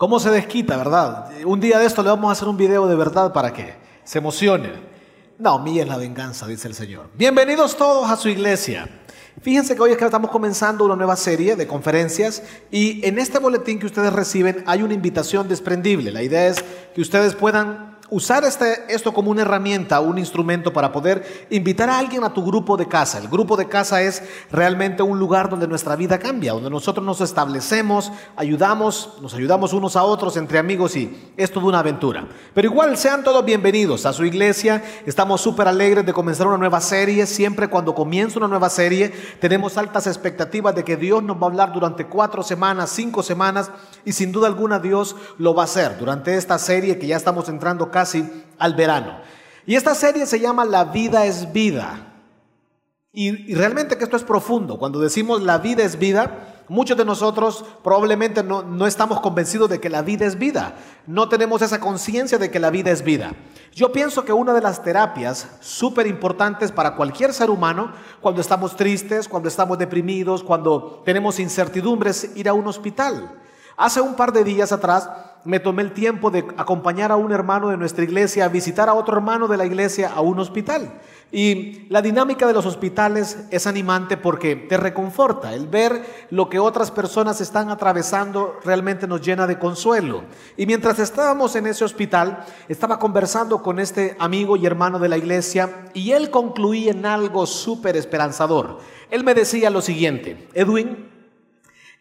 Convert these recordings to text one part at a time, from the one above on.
¿Cómo se desquita, verdad? Un día de esto le vamos a hacer un video de verdad para que se emocione. No, mía es la venganza, dice el Señor. Bienvenidos todos a su iglesia. Fíjense que hoy es que estamos comenzando una nueva serie de conferencias y en este boletín que ustedes reciben hay una invitación desprendible. La idea es que ustedes puedan usar este, esto como una herramienta, un instrumento para poder invitar a alguien a tu grupo de casa. El grupo de casa es realmente un lugar donde nuestra vida cambia, donde nosotros nos establecemos, ayudamos, nos ayudamos unos a otros entre amigos y es toda una aventura. Pero igual sean todos bienvenidos a su iglesia. Estamos súper alegres de comenzar una nueva serie. Siempre cuando comienza una nueva serie tenemos altas expectativas de que Dios nos va a hablar durante cuatro semanas, cinco semanas y sin duda alguna Dios lo va a hacer durante esta serie que ya estamos entrando al verano. Y esta serie se llama La vida es vida. Y, realmente que esto es profundo. Cuando decimos la vida es vida, muchos de nosotros probablemente no, no estamos convencidos de que la vida es vida. No tenemos esa conciencia de que la vida es vida. Yo pienso que una de las terapias súper importantes para cualquier ser humano, cuando estamos tristes, cuando estamos deprimidos, cuando tenemos incertidumbres, ir a un hospital. Hace un par de días atrás me tomé el tiempo de acompañar a un hermano de nuestra iglesia a visitar a otro hermano de la iglesia a un hospital. Y la dinámica de los hospitales es animante porque te reconforta. El ver lo que otras personas están atravesando realmente nos llena de consuelo. Y mientras estábamos en ese hospital, estaba conversando con este amigo y hermano de la iglesia y él concluía en algo súper esperanzador. Él me decía lo siguiente, Edwin,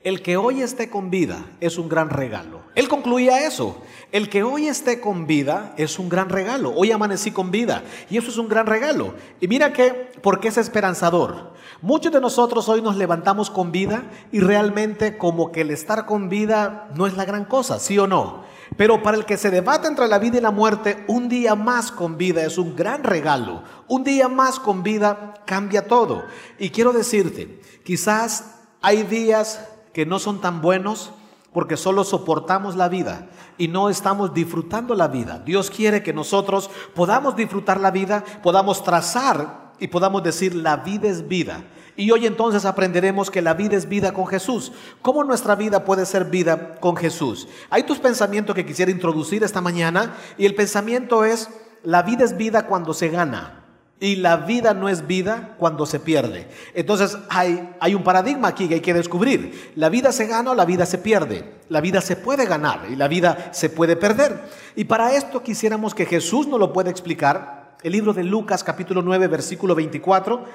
el que hoy esté con vida es un gran regalo. Él concluía eso. El que hoy esté con vida es un gran regalo. Hoy amanecí con vida y eso es un gran regalo. Y mira que, porque es esperanzador. Muchos de nosotros hoy nos levantamos con vida y realmente como que el estar con vida no es la gran cosa, ¿sí o no? Pero para el que se debate entre la vida y la muerte, un día más con vida es un gran regalo. Un día más con vida cambia todo. Y quiero decirte, quizás hay días que no son tan buenos porque solo soportamos la vida y no estamos disfrutando la vida. Dios quiere que nosotros podamos disfrutar la vida, podamos trazar y podamos decir la vida es vida. Y hoy entonces aprenderemos que la vida es vida con Jesús. ¿Cómo nuestra vida puede ser vida con Jesús? Hay tus pensamientos que quisiera introducir esta mañana y el pensamiento es, la vida es vida cuando se gana. Y la vida no es vida cuando se pierde. Entonces hay, un paradigma aquí que hay que descubrir. La vida se gana o la vida se pierde. La vida se puede ganar y la vida se puede perder. Y para esto quisiéramos que Jesús nos lo pueda explicar. El libro de Lucas capítulo 9 versículo 24.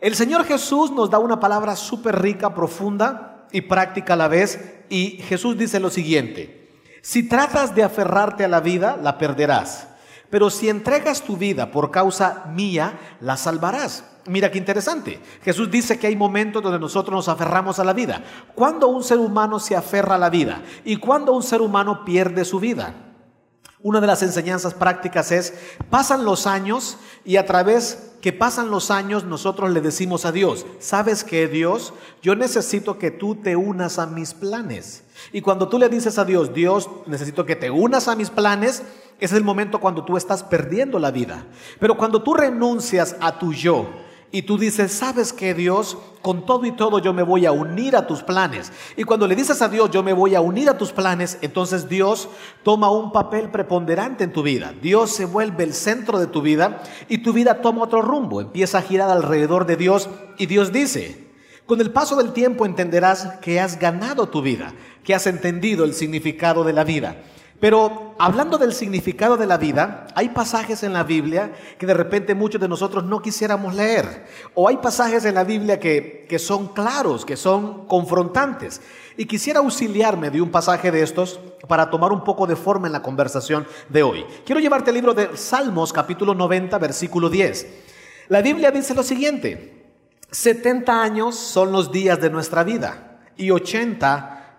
El Señor Jesús nos da una palabra súper rica, profunda y práctica a la vez. Y Jesús dice lo siguiente. Si tratas de aferrarte a la vida, la perderás. Pero si entregas tu vida por causa mía, la salvarás. Mira qué interesante. Jesús dice que hay momentos donde nosotros nos aferramos a la vida. ¿Cuándo un ser humano se aferra a la vida? ¿Y cuándo un ser humano pierde su vida? Una de las enseñanzas prácticas es, pasan los años y a través que pasan los años nosotros le decimos a Dios, ¿sabes que Dios? Yo necesito que tú te unas a mis planes. Y cuando tú le dices a Dios, Dios, necesito que te unas a mis planes, es el momento cuando tú estás perdiendo la vida. Pero cuando tú renuncias a tu yo, y tú dices, sabes que Dios, con todo y todo yo me voy a unir a tus planes. Y cuando le dices a Dios, yo me voy a unir a tus planes, entonces Dios toma un papel preponderante en tu vida. Dios se vuelve el centro de tu vida y tu vida toma otro rumbo, empieza a girar alrededor de Dios y Dios dice, con el paso del tiempo entenderás que has ganado tu vida, que has entendido el significado de la vida. Pero hablando del significado de la vida, hay pasajes en la Biblia que de repente muchos de nosotros no quisiéramos leer. O hay pasajes en la Biblia que, que son claros, que son confrontantes. Y quisiera auxiliarme de un pasaje de estos para tomar un poco de forma en la conversación de hoy. Quiero llevarte el libro de Salmos capítulo 90, versículo 10. La Biblia dice lo siguiente, 70 años son los días de nuestra vida y 80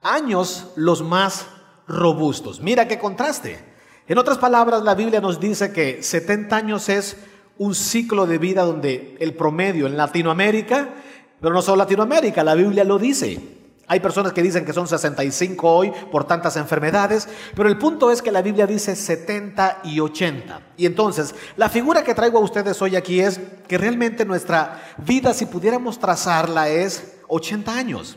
años los más robustos. Mira qué contraste. En otras palabras, la Biblia nos dice que 70 años es un ciclo de vida donde el promedio en Latinoamérica, pero no solo Latinoamérica, la Biblia lo dice. Hay personas que dicen que son 65 hoy por tantas enfermedades, pero el punto es que la Biblia dice 70 y 80. Y entonces, la figura que traigo a ustedes hoy aquí es que realmente nuestra vida, si pudiéramos trazarla, es 80 años.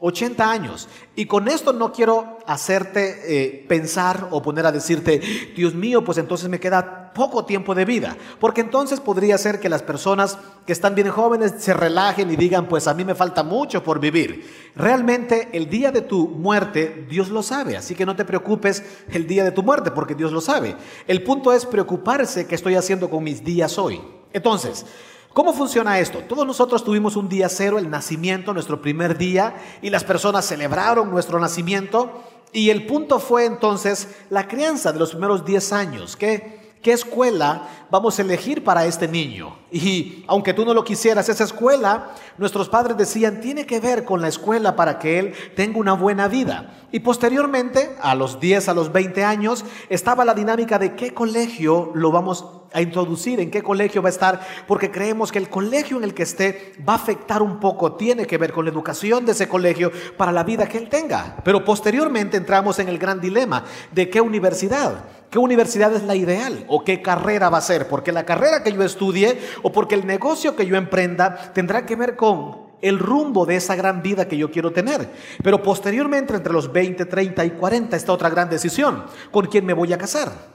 80 años. Y con esto no quiero hacerte eh, pensar o poner a decirte, Dios mío, pues entonces me queda poco tiempo de vida. Porque entonces podría ser que las personas que están bien jóvenes se relajen y digan, pues a mí me falta mucho por vivir. Realmente el día de tu muerte Dios lo sabe, así que no te preocupes el día de tu muerte porque Dios lo sabe. El punto es preocuparse qué estoy haciendo con mis días hoy. Entonces, ¿Cómo funciona esto? Todos nosotros tuvimos un día cero, el nacimiento, nuestro primer día, y las personas celebraron nuestro nacimiento. Y el punto fue entonces la crianza de los primeros 10 años, que ¿Qué escuela vamos a elegir para este niño? Y aunque tú no lo quisieras, esa escuela, nuestros padres decían, tiene que ver con la escuela para que él tenga una buena vida. Y posteriormente, a los 10, a los 20 años, estaba la dinámica de qué colegio lo vamos a introducir, en qué colegio va a estar, porque creemos que el colegio en el que esté va a afectar un poco, tiene que ver con la educación de ese colegio para la vida que él tenga. Pero posteriormente entramos en el gran dilema de qué universidad. ¿Qué universidad es la ideal? ¿O qué carrera va a ser? Porque la carrera que yo estudie o porque el negocio que yo emprenda tendrá que ver con el rumbo de esa gran vida que yo quiero tener. Pero posteriormente, entre los 20, 30 y 40, está otra gran decisión. ¿Con quién me voy a casar?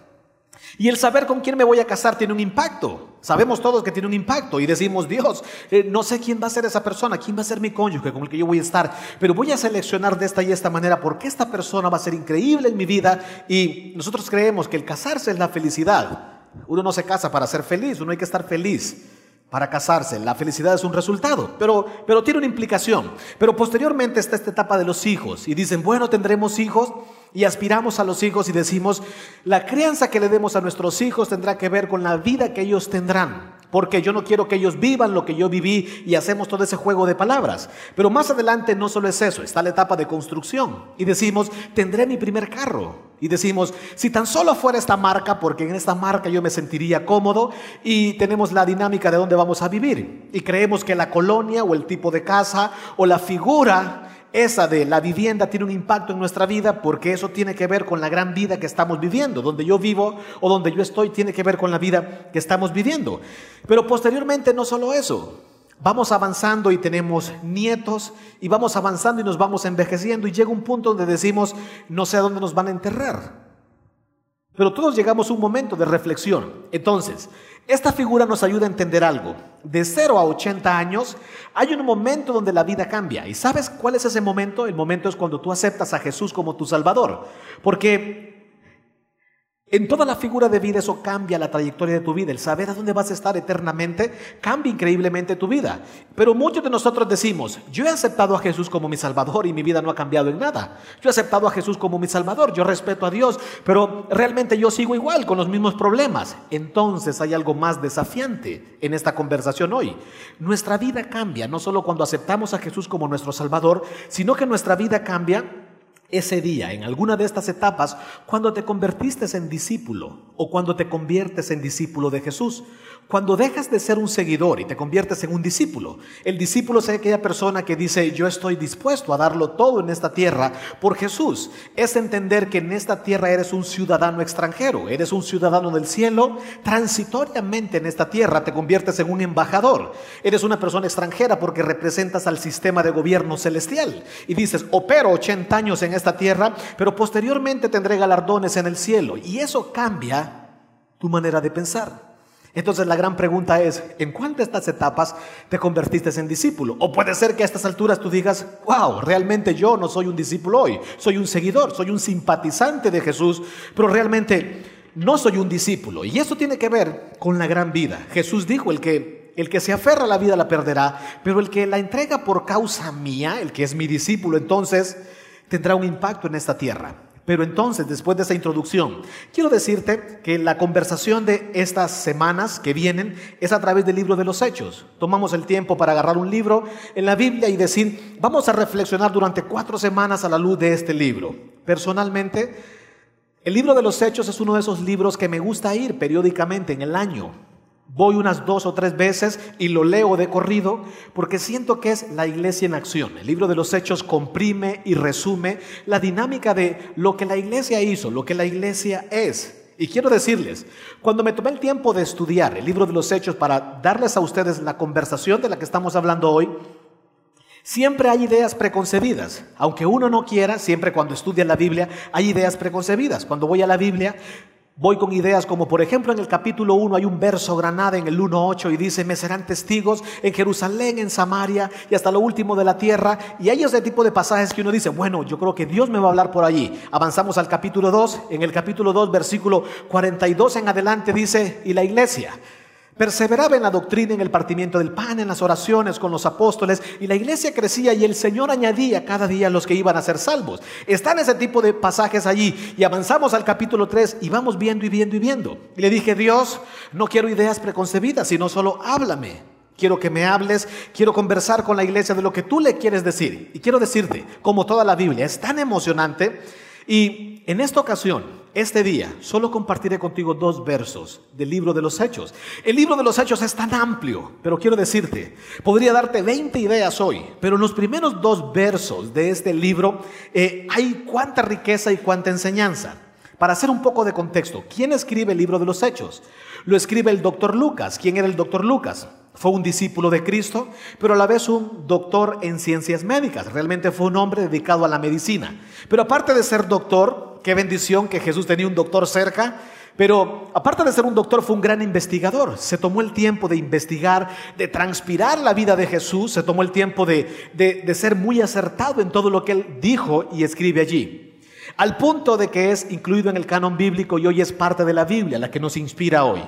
Y el saber con quién me voy a casar tiene un impacto. Sabemos todos que tiene un impacto y decimos, Dios, eh, no sé quién va a ser esa persona, quién va a ser mi cónyuge con el que yo voy a estar, pero voy a seleccionar de esta y esta manera porque esta persona va a ser increíble en mi vida y nosotros creemos que el casarse es la felicidad. Uno no se casa para ser feliz, uno hay que estar feliz para casarse. La felicidad es un resultado, pero, pero tiene una implicación. Pero posteriormente está esta etapa de los hijos y dicen, bueno, tendremos hijos y aspiramos a los hijos y decimos, la crianza que le demos a nuestros hijos tendrá que ver con la vida que ellos tendrán, porque yo no quiero que ellos vivan lo que yo viví y hacemos todo ese juego de palabras. Pero más adelante no solo es eso, está la etapa de construcción y decimos, tendré mi primer carro. Y decimos, si tan solo fuera esta marca, porque en esta marca yo me sentiría cómodo y tenemos la dinámica de dónde vamos a vivir. Y creemos que la colonia o el tipo de casa o la figura esa de la vivienda tiene un impacto en nuestra vida porque eso tiene que ver con la gran vida que estamos viviendo. Donde yo vivo o donde yo estoy tiene que ver con la vida que estamos viviendo. Pero posteriormente no solo eso. Vamos avanzando y tenemos nietos y vamos avanzando y nos vamos envejeciendo y llega un punto donde decimos, no sé a dónde nos van a enterrar. Pero todos llegamos a un momento de reflexión. Entonces, esta figura nos ayuda a entender algo. De 0 a 80 años hay un momento donde la vida cambia. ¿Y sabes cuál es ese momento? El momento es cuando tú aceptas a Jesús como tu Salvador. Porque en toda la figura de vida eso cambia la trayectoria de tu vida. El saber a dónde vas a estar eternamente cambia increíblemente tu vida. Pero muchos de nosotros decimos, yo he aceptado a Jesús como mi Salvador y mi vida no ha cambiado en nada. Yo he aceptado a Jesús como mi Salvador, yo respeto a Dios, pero realmente yo sigo igual con los mismos problemas. Entonces hay algo más desafiante en esta conversación hoy. Nuestra vida cambia no solo cuando aceptamos a Jesús como nuestro Salvador, sino que nuestra vida cambia ese día, en alguna de estas etapas, cuando te convertiste en discípulo o cuando te conviertes en discípulo de Jesús. Cuando dejas de ser un seguidor y te conviertes en un discípulo, el discípulo es aquella persona que dice, yo estoy dispuesto a darlo todo en esta tierra por Jesús. Es entender que en esta tierra eres un ciudadano extranjero, eres un ciudadano del cielo, transitoriamente en esta tierra te conviertes en un embajador. Eres una persona extranjera porque representas al sistema de gobierno celestial. Y dices, opero 80 años en esta tierra, pero posteriormente tendré galardones en el cielo. Y eso cambia tu manera de pensar. Entonces la gran pregunta es, ¿en cuál de estas etapas te convertiste en discípulo? O puede ser que a estas alturas tú digas, wow, realmente yo no soy un discípulo hoy, soy un seguidor, soy un simpatizante de Jesús, pero realmente no soy un discípulo. Y eso tiene que ver con la gran vida. Jesús dijo, el que, el que se aferra a la vida la perderá, pero el que la entrega por causa mía, el que es mi discípulo, entonces tendrá un impacto en esta tierra. Pero entonces, después de esa introducción, quiero decirte que la conversación de estas semanas que vienen es a través del libro de los Hechos. Tomamos el tiempo para agarrar un libro en la Biblia y decir, vamos a reflexionar durante cuatro semanas a la luz de este libro. Personalmente, el libro de los Hechos es uno de esos libros que me gusta ir periódicamente en el año. Voy unas dos o tres veces y lo leo de corrido porque siento que es la iglesia en acción. El libro de los hechos comprime y resume la dinámica de lo que la iglesia hizo, lo que la iglesia es. Y quiero decirles, cuando me tomé el tiempo de estudiar el libro de los hechos para darles a ustedes la conversación de la que estamos hablando hoy, Siempre hay ideas preconcebidas. Aunque uno no quiera, siempre cuando estudia la Biblia hay ideas preconcebidas. Cuando voy a la Biblia, voy con ideas como por ejemplo en el capítulo 1 hay un verso granada en el 1.8 y dice, me serán testigos en Jerusalén, en Samaria y hasta lo último de la tierra. Y hay ese tipo de pasajes que uno dice, bueno, yo creo que Dios me va a hablar por allí. Avanzamos al capítulo 2. En el capítulo 2, versículo 42 en adelante dice, y la iglesia Perseveraba en la doctrina, en el partimiento del pan, en las oraciones con los apóstoles, y la iglesia crecía y el Señor añadía cada día a los que iban a ser salvos. Están ese tipo de pasajes allí y avanzamos al capítulo 3 y vamos viendo y viendo y viendo. Le dije, Dios, no quiero ideas preconcebidas, sino solo háblame. Quiero que me hables, quiero conversar con la iglesia de lo que tú le quieres decir. Y quiero decirte, como toda la Biblia, es tan emocionante. Y en esta ocasión, este día solo compartiré contigo dos versos del libro de los Hechos. El libro de los Hechos es tan amplio, pero quiero decirte, podría darte 20 ideas hoy, pero en los primeros dos versos de este libro eh, hay cuánta riqueza y cuánta enseñanza. Para hacer un poco de contexto, ¿quién escribe el libro de los Hechos? Lo escribe el doctor Lucas. ¿Quién era el doctor Lucas? Fue un discípulo de Cristo, pero a la vez un doctor en ciencias médicas. Realmente fue un hombre dedicado a la medicina. Pero aparte de ser doctor, Qué bendición que Jesús tenía un doctor cerca. Pero aparte de ser un doctor, fue un gran investigador. Se tomó el tiempo de investigar, de transpirar la vida de Jesús. Se tomó el tiempo de, de, ser muy acertado en todo lo que él dijo y escribe allí. Al punto de que es incluido en el canon bíblico y hoy es parte de la Biblia, la que nos inspira hoy.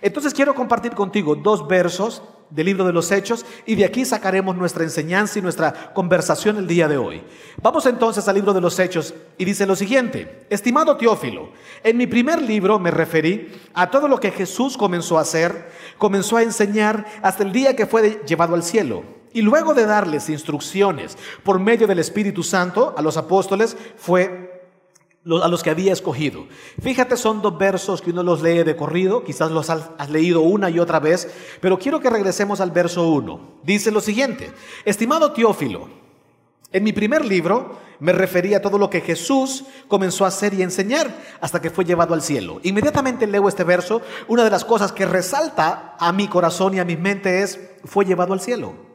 Entonces quiero compartir contigo dos versos del libro de los Hechos y de aquí sacaremos nuestra enseñanza y nuestra conversación el día de hoy. Vamos entonces al libro de los Hechos y dice lo siguiente, estimado Teófilo, en mi primer libro me referí a todo lo que Jesús comenzó a hacer, comenzó a enseñar hasta el día que fue llevado al cielo. Y luego de darles instrucciones por medio del Espíritu Santo a los apóstoles, fue a los que había escogido. Fíjate, son dos versos que uno los lee de corrido, quizás los has leído una y otra vez, pero quiero que regresemos al verso 1. Dice lo siguiente, estimado Teófilo, en mi primer libro me referí a todo lo que Jesús comenzó a hacer y enseñar hasta que fue llevado al cielo. Inmediatamente leo este verso, una de las cosas que resalta a mi corazón y a mi mente es, fue llevado al cielo.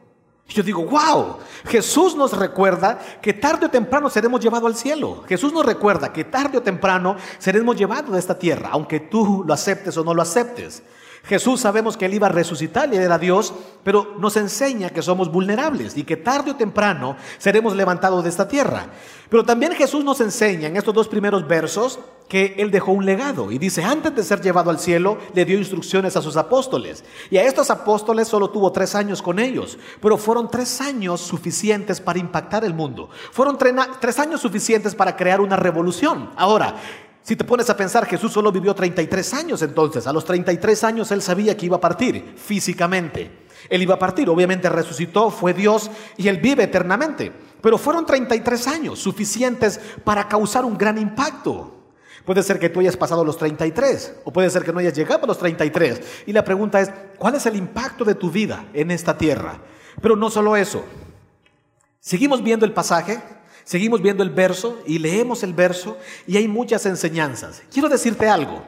Yo digo, wow, Jesús nos recuerda que tarde o temprano seremos llevados al cielo. Jesús nos recuerda que tarde o temprano seremos llevados de esta tierra, aunque tú lo aceptes o no lo aceptes. Jesús sabemos que Él iba a resucitar y era Dios, pero nos enseña que somos vulnerables y que tarde o temprano seremos levantados de esta tierra. Pero también Jesús nos enseña en estos dos primeros versos que Él dejó un legado y dice, antes de ser llevado al cielo, le dio instrucciones a sus apóstoles. Y a estos apóstoles solo tuvo tres años con ellos, pero fueron tres años suficientes para impactar el mundo. Fueron tres años suficientes para crear una revolución. Ahora, si te pones a pensar, Jesús solo vivió 33 años entonces. A los 33 años él sabía que iba a partir físicamente. Él iba a partir, obviamente resucitó, fue Dios y él vive eternamente. Pero fueron 33 años suficientes para causar un gran impacto. Puede ser que tú hayas pasado los 33 o puede ser que no hayas llegado a los 33. Y la pregunta es, ¿cuál es el impacto de tu vida en esta tierra? Pero no solo eso. Seguimos viendo el pasaje Seguimos viendo el verso y leemos el verso y hay muchas enseñanzas. Quiero decirte algo.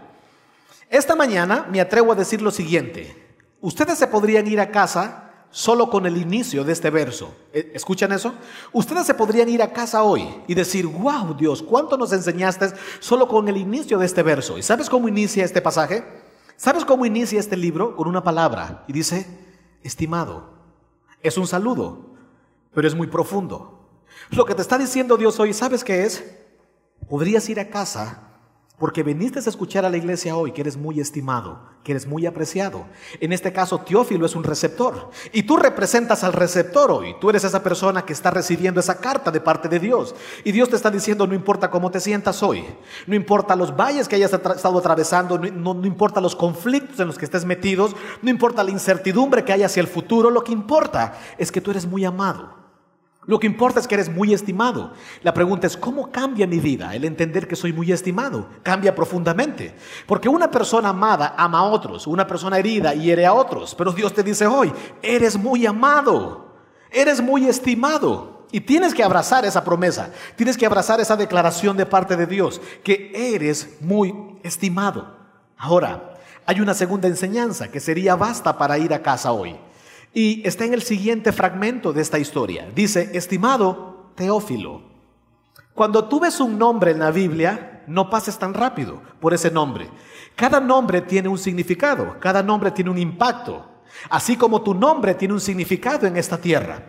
Esta mañana me atrevo a decir lo siguiente. Ustedes se podrían ir a casa solo con el inicio de este verso. ¿E, ¿Escuchan eso? Ustedes se podrían ir a casa hoy y decir, wow Dios, ¿cuánto nos enseñaste solo con el inicio de este verso? ¿Y sabes cómo inicia este pasaje? ¿Sabes cómo inicia este libro? Con una palabra. Y dice, estimado. Es un saludo, pero es muy profundo. Lo que te está diciendo Dios hoy, ¿sabes qué es? Podrías ir a casa porque viniste a escuchar a la iglesia hoy que eres muy estimado, que eres muy apreciado. En este caso, Teófilo es un receptor. Y tú representas al receptor hoy. Tú eres esa persona que está recibiendo esa carta de parte de Dios. Y Dios te está diciendo, no importa cómo te sientas hoy, no importa los valles que hayas estado atravesando, no, no importa los conflictos en los que estés metidos, no importa la incertidumbre que hay hacia el futuro, lo que importa es que tú eres muy amado. Lo que importa es que eres muy estimado. La pregunta es, ¿cómo cambia mi vida el entender que soy muy estimado? Cambia profundamente. Porque una persona amada ama a otros, una persona herida hiere a otros. Pero Dios te dice hoy, eres muy amado, eres muy estimado. Y tienes que abrazar esa promesa, tienes que abrazar esa declaración de parte de Dios, que eres muy estimado. Ahora, hay una segunda enseñanza que sería basta para ir a casa hoy. Y está en el siguiente fragmento de esta historia. Dice, estimado Teófilo, cuando tú ves un nombre en la Biblia, no pases tan rápido por ese nombre. Cada nombre tiene un significado, cada nombre tiene un impacto, así como tu nombre tiene un significado en esta tierra.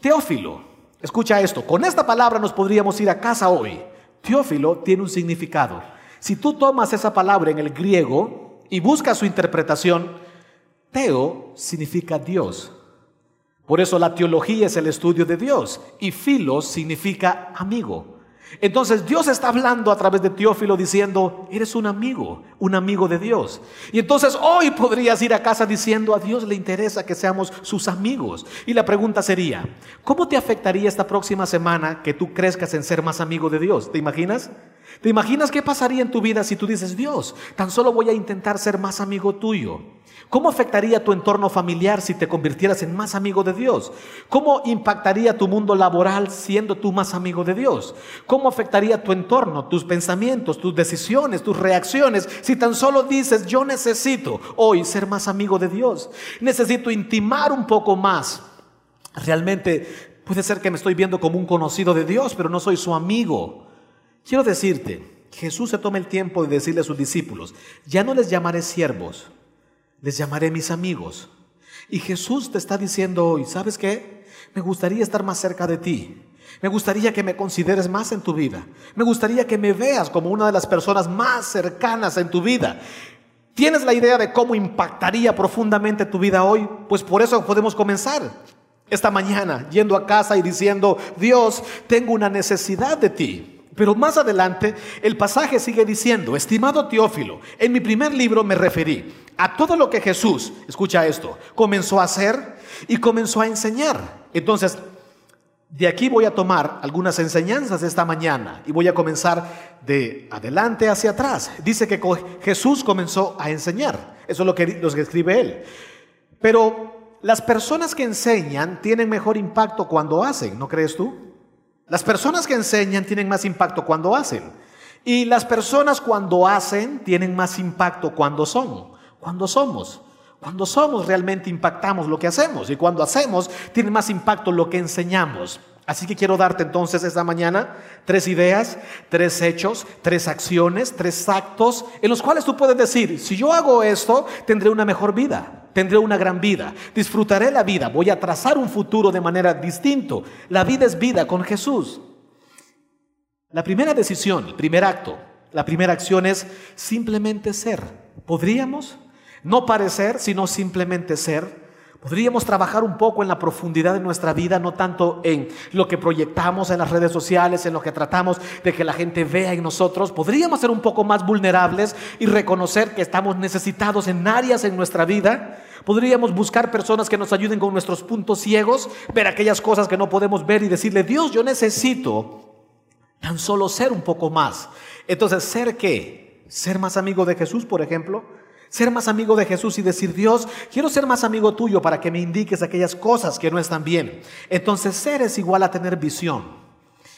Teófilo, escucha esto, con esta palabra nos podríamos ir a casa hoy. Teófilo tiene un significado. Si tú tomas esa palabra en el griego y buscas su interpretación, Teo significa Dios. Por eso la teología es el estudio de Dios y filos significa amigo. Entonces Dios está hablando a través de Teófilo diciendo, eres un amigo, un amigo de Dios. Y entonces hoy podrías ir a casa diciendo, a Dios le interesa que seamos sus amigos. Y la pregunta sería, ¿cómo te afectaría esta próxima semana que tú crezcas en ser más amigo de Dios? ¿Te imaginas? ¿Te imaginas qué pasaría en tu vida si tú dices, Dios, tan solo voy a intentar ser más amigo tuyo? ¿Cómo afectaría tu entorno familiar si te convirtieras en más amigo de Dios? ¿Cómo impactaría tu mundo laboral siendo tú más amigo de Dios? ¿Cómo afectaría tu entorno, tus pensamientos, tus decisiones, tus reacciones si tan solo dices, yo necesito hoy ser más amigo de Dios? Necesito intimar un poco más. Realmente puede ser que me estoy viendo como un conocido de Dios, pero no soy su amigo. Quiero decirte, Jesús se toma el tiempo de decirle a sus discípulos, ya no les llamaré siervos les llamaré mis amigos. Y Jesús te está diciendo hoy, ¿sabes qué? Me gustaría estar más cerca de ti. Me gustaría que me consideres más en tu vida. Me gustaría que me veas como una de las personas más cercanas en tu vida. ¿Tienes la idea de cómo impactaría profundamente tu vida hoy? Pues por eso podemos comenzar esta mañana yendo a casa y diciendo, Dios, tengo una necesidad de ti. Pero más adelante el pasaje sigue diciendo, estimado Teófilo, en mi primer libro me referí a todo lo que Jesús, escucha esto, comenzó a hacer y comenzó a enseñar. Entonces, de aquí voy a tomar algunas enseñanzas esta mañana y voy a comenzar de adelante hacia atrás. Dice que Jesús comenzó a enseñar. Eso es lo que, lo que escribe él. Pero las personas que enseñan tienen mejor impacto cuando hacen, ¿no crees tú? Las personas que enseñan tienen más impacto cuando hacen. Y las personas cuando hacen tienen más impacto cuando son, cuando somos. Cuando somos realmente impactamos lo que hacemos y cuando hacemos tiene más impacto lo que enseñamos. Así que quiero darte entonces esta mañana tres ideas, tres hechos, tres acciones, tres actos en los cuales tú puedes decir, si yo hago esto, tendré una mejor vida tendré una gran vida, disfrutaré la vida, voy a trazar un futuro de manera distinta. La vida es vida con Jesús. La primera decisión, el primer acto, la primera acción es simplemente ser. ¿Podríamos? No parecer, sino simplemente ser. Podríamos trabajar un poco en la profundidad de nuestra vida, no tanto en lo que proyectamos en las redes sociales, en lo que tratamos de que la gente vea en nosotros. Podríamos ser un poco más vulnerables y reconocer que estamos necesitados en áreas en nuestra vida. Podríamos buscar personas que nos ayuden con nuestros puntos ciegos, ver aquellas cosas que no podemos ver y decirle, Dios, yo necesito tan solo ser un poco más. Entonces, ¿ser qué? Ser más amigo de Jesús, por ejemplo ser más amigo de Jesús y decir, Dios, quiero ser más amigo tuyo para que me indiques aquellas cosas que no están bien. Entonces ser es igual a tener visión.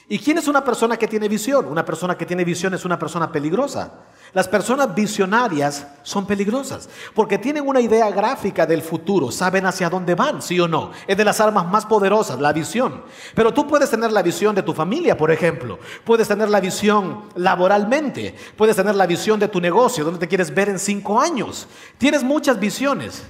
¿Y quién es una persona que tiene visión? Una persona que tiene visión es una persona peligrosa. Las personas visionarias son peligrosas porque tienen una idea gráfica del futuro, saben hacia dónde van, sí o no. Es de las armas más poderosas, la visión. Pero tú puedes tener la visión de tu familia, por ejemplo. Puedes tener la visión laboralmente. Puedes tener la visión de tu negocio, donde te quieres ver en cinco años. Tienes muchas visiones.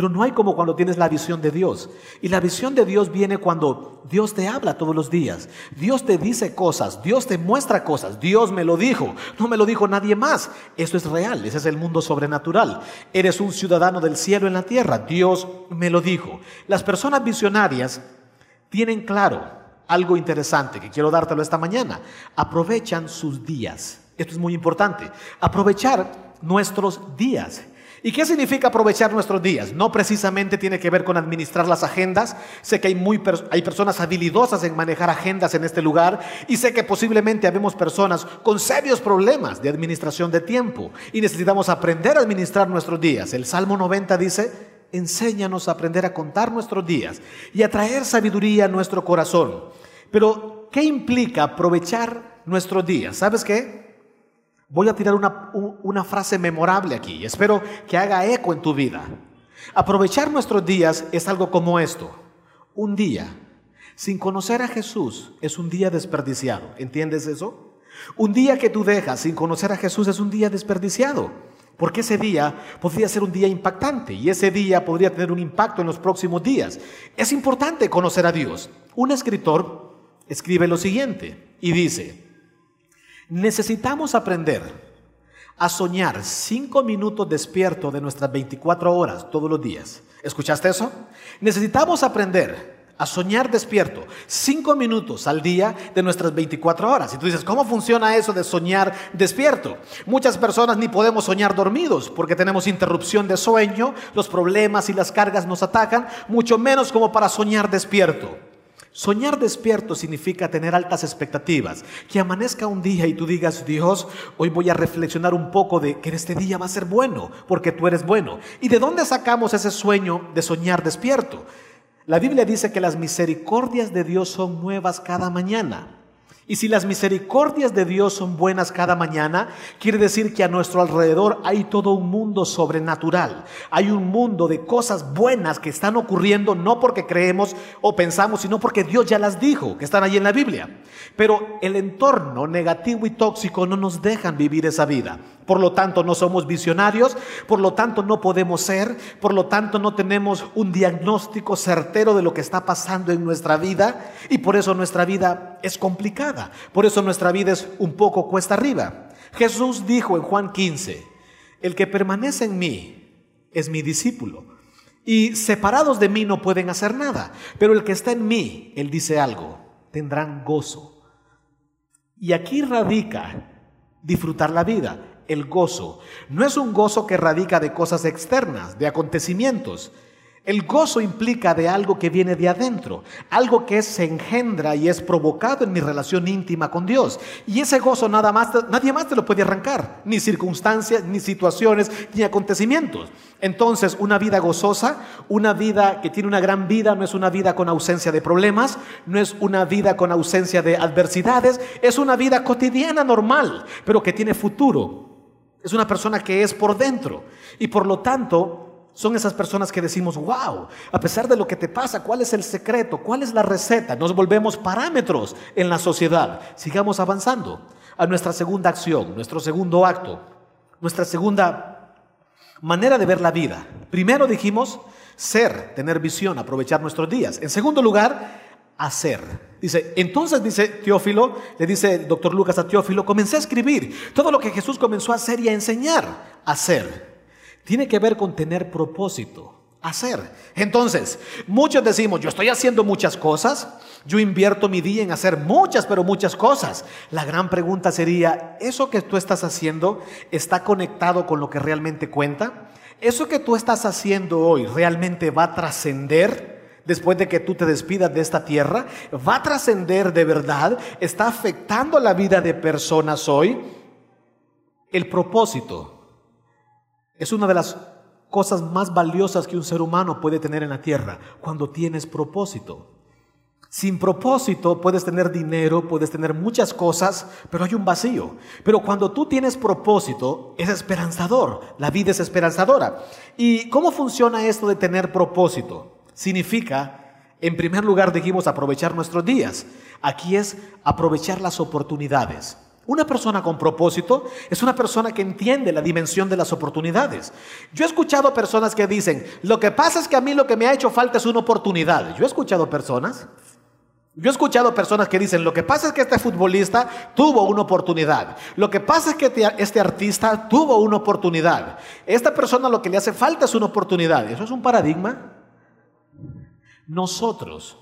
Pero no hay como cuando tienes la visión de Dios. Y la visión de Dios viene cuando Dios te habla todos los días. Dios te dice cosas, Dios te muestra cosas. Dios me lo dijo, no me lo dijo nadie más. Eso es real, ese es el mundo sobrenatural. Eres un ciudadano del cielo en la tierra, Dios me lo dijo. Las personas visionarias tienen claro algo interesante que quiero dártelo esta mañana. Aprovechan sus días. Esto es muy importante. Aprovechar nuestros días. ¿Y qué significa aprovechar nuestros días? No precisamente tiene que ver con administrar las agendas. Sé que hay, muy, hay personas habilidosas en manejar agendas en este lugar y sé que posiblemente habemos personas con serios problemas de administración de tiempo y necesitamos aprender a administrar nuestros días. El Salmo 90 dice, enséñanos a aprender a contar nuestros días y a traer sabiduría a nuestro corazón. Pero, ¿qué implica aprovechar nuestros días? ¿Sabes qué? Voy a tirar una, frase memorable aquí. Espero que haga eco en tu vida. Aprovechar nuestros días es algo como esto. Un día sin conocer a Jesús es un día desperdiciado. ¿Entiendes eso? Un día que tú dejas sin conocer a Jesús es un día desperdiciado. Porque ese día podría ser un día impactante y ese día podría tener un impacto en los próximos días. Es importante conocer a Dios. Un escritor escribe lo siguiente y dice, necesitamos aprender a soñar cinco minutos despierto de nuestras 24 horas todos los días. ¿Escuchaste eso? Necesitamos aprender a soñar despierto, cinco minutos al día de nuestras 24 horas. Y tú dices, ¿cómo funciona eso de soñar despierto? Muchas personas ni podemos soñar dormidos porque tenemos interrupción de sueño, los problemas y las cargas nos atacan, mucho menos como para soñar despierto. Soñar despierto significa tener altas expectativas. Que amanezca un día y tú digas, Dios, hoy voy a reflexionar un poco de que este día va a ser bueno, porque tú eres bueno. ¿Y de dónde sacamos ese sueño de soñar despierto? La Biblia dice que las misericordias de Dios son nuevas cada mañana. Y si las misericordias de Dios son buenas cada mañana, quiere decir que a nuestro alrededor hay todo un mundo sobrenatural. Hay un mundo de cosas buenas que están ocurriendo no porque creemos o pensamos, sino porque Dios ya las dijo, que están allí en la Biblia. Pero el entorno negativo y tóxico no nos dejan vivir esa vida. Por lo tanto, no somos visionarios, por lo tanto, no podemos ser, por lo tanto, no tenemos un diagnóstico certero de lo que está pasando en nuestra vida y por eso nuestra vida es complicada, por eso nuestra vida es un poco cuesta arriba. Jesús dijo en Juan 15, el que permanece en mí es mi discípulo y separados de mí no pueden hacer nada, pero el que está en mí, él dice algo, tendrán gozo. Y aquí radica disfrutar la vida el gozo. No es un gozo que radica de cosas externas, de acontecimientos. El gozo implica de algo que viene de adentro, algo que se engendra y es provocado en mi relación íntima con Dios. Y ese gozo nada más, nadie más te lo puede arrancar, ni circunstancias, ni situaciones, ni acontecimientos. Entonces, una vida gozosa, una vida que tiene una gran vida, no es una vida con ausencia de problemas, no es una vida con ausencia de adversidades, es una vida cotidiana normal, pero que tiene futuro, es una persona que es por dentro. Y por lo tanto, son esas personas que decimos, wow, a pesar de lo que te pasa, ¿cuál es el secreto? ¿Cuál es la receta? Nos volvemos parámetros en la sociedad. Sigamos avanzando a nuestra segunda acción, nuestro segundo acto, nuestra segunda manera de ver la vida. Primero dijimos ser, tener visión, aprovechar nuestros días. En segundo lugar, hacer. Dice, entonces dice Teófilo, le dice el doctor Lucas a Teófilo, comencé a escribir todo lo que Jesús comenzó a hacer y a enseñar. Hacer. Tiene que ver con tener propósito. Hacer. Entonces, muchos decimos, yo estoy haciendo muchas cosas, yo invierto mi día en hacer muchas, pero muchas cosas. La gran pregunta sería, ¿eso que tú estás haciendo está conectado con lo que realmente cuenta? ¿Eso que tú estás haciendo hoy realmente va a trascender? Después de que tú te despidas de esta tierra, va a trascender de verdad, está afectando la vida de personas hoy. El propósito es una de las cosas más valiosas que un ser humano puede tener en la tierra, cuando tienes propósito. Sin propósito puedes tener dinero, puedes tener muchas cosas, pero hay un vacío. Pero cuando tú tienes propósito, es esperanzador. La vida es esperanzadora. ¿Y cómo funciona esto de tener propósito? Significa, en primer lugar, dijimos aprovechar nuestros días. Aquí es aprovechar las oportunidades. Una persona con propósito es una persona que entiende la dimensión de las oportunidades. Yo he escuchado personas que dicen, lo que pasa es que a mí lo que me ha hecho falta es una oportunidad. Yo he escuchado personas, yo he escuchado personas que dicen, lo que pasa es que este futbolista tuvo una oportunidad. Lo que pasa es que este, este artista tuvo una oportunidad. Esta persona lo que le hace falta es una oportunidad. ¿Eso es un paradigma? Nosotros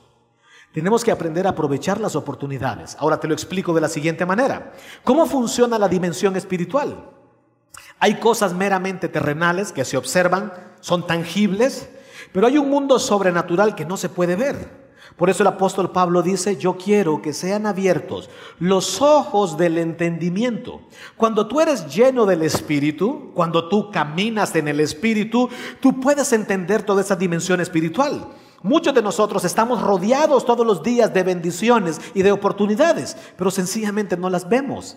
tenemos que aprender a aprovechar las oportunidades. Ahora te lo explico de la siguiente manera. ¿Cómo funciona la dimensión espiritual? Hay cosas meramente terrenales que se observan, son tangibles, pero hay un mundo sobrenatural que no se puede ver. Por eso el apóstol Pablo dice, yo quiero que sean abiertos los ojos del entendimiento. Cuando tú eres lleno del Espíritu, cuando tú caminas en el Espíritu, tú puedes entender toda esa dimensión espiritual. Muchos de nosotros estamos rodeados todos los días de bendiciones y de oportunidades, pero sencillamente no las vemos.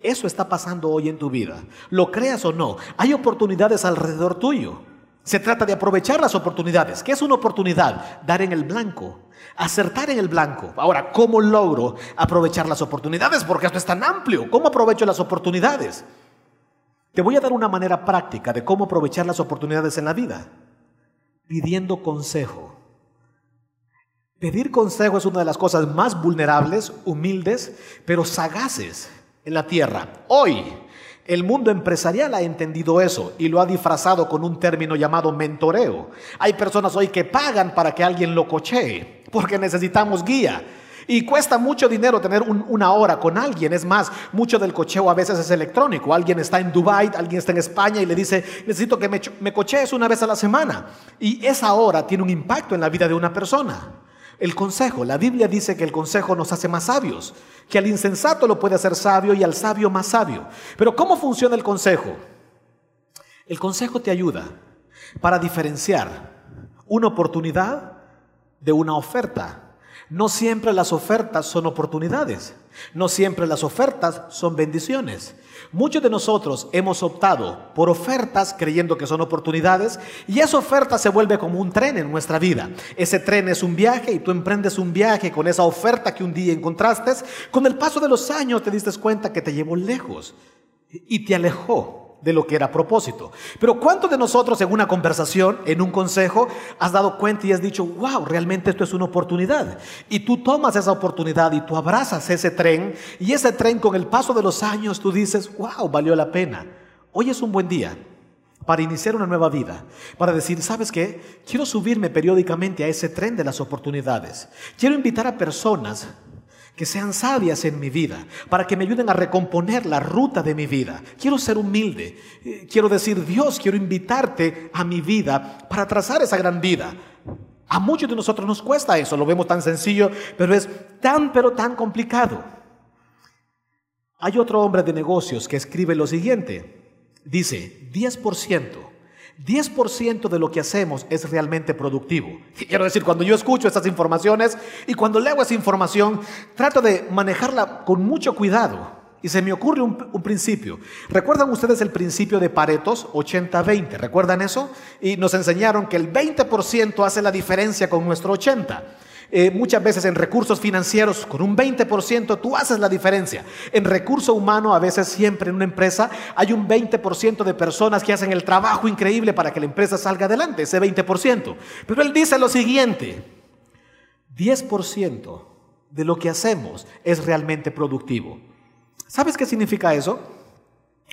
Eso está pasando hoy en tu vida. Lo creas o no, hay oportunidades alrededor tuyo. Se trata de aprovechar las oportunidades. ¿Qué es una oportunidad? Dar en el blanco, acertar en el blanco. Ahora, ¿cómo logro aprovechar las oportunidades? Porque esto es tan amplio. ¿Cómo aprovecho las oportunidades? Te voy a dar una manera práctica de cómo aprovechar las oportunidades en la vida. Pidiendo consejo. Pedir consejo es una de las cosas más vulnerables, humildes, pero sagaces en la tierra. Hoy, el mundo empresarial ha entendido eso y lo ha disfrazado con un término llamado mentoreo. Hay personas hoy que pagan para que alguien lo cochee, porque necesitamos guía. Y cuesta mucho dinero tener una hora con alguien. Es más, mucho del cocheo a veces es electrónico. Alguien está en Dubai, alguien está en España y le dice, necesito que me, me cochees una vez a la semana. Y esa hora tiene un impacto en la vida de una persona. El consejo, la Biblia dice que el consejo nos hace más sabios, que al insensato lo puede hacer sabio y al sabio más sabio. Pero ¿cómo funciona el consejo? El consejo te ayuda para diferenciar una oportunidad de una oferta. No siempre las ofertas son oportunidades, no siempre las ofertas son bendiciones. Muchos de nosotros hemos optado por ofertas creyendo que son oportunidades y esa oferta se vuelve como un tren en nuestra vida. Ese tren es un viaje y tú emprendes un viaje con esa oferta que un día encontraste. Con el paso de los años te diste cuenta que te llevó lejos y te alejó de lo que era propósito. Pero ¿cuántos de nosotros en una conversación, en un consejo, has dado cuenta y has dicho, wow, realmente esto es una oportunidad? Y tú tomas esa oportunidad y tú abrazas ese tren y ese tren con el paso de los años tú dices, wow, valió la pena. Hoy es un buen día para iniciar una nueva vida, para decir, ¿sabes qué? Quiero subirme periódicamente a ese tren de las oportunidades. Quiero invitar a personas que sean sabias en mi vida, para que me ayuden a recomponer la ruta de mi vida. Quiero ser humilde, eh, quiero decir, Dios, quiero invitarte a mi vida para trazar esa gran vida. A muchos de nosotros nos cuesta eso, lo vemos tan sencillo, pero es tan, pero tan complicado. Hay otro hombre de negocios que escribe lo siguiente, dice, 10% 10% de lo que hacemos es realmente productivo. Quiero decir, cuando yo escucho estas informaciones y cuando leo esa información, trato de manejarla con mucho cuidado. Y se me ocurre un, principio. ¿Recuerdan ustedes el principio de Paretos 80-20? ¿Recuerdan eso? Y nos enseñaron que el 20% hace la diferencia con nuestro 80%. Eh, muchas veces en recursos financieros, con un 20% tú haces la diferencia. En recurso humano, a veces siempre en una empresa, hay un 20% de personas que hacen el trabajo increíble para que la empresa salga adelante, ese 20%. Pero él dice lo siguiente, 10% de lo que hacemos es realmente productivo. ¿Sabes qué significa eso?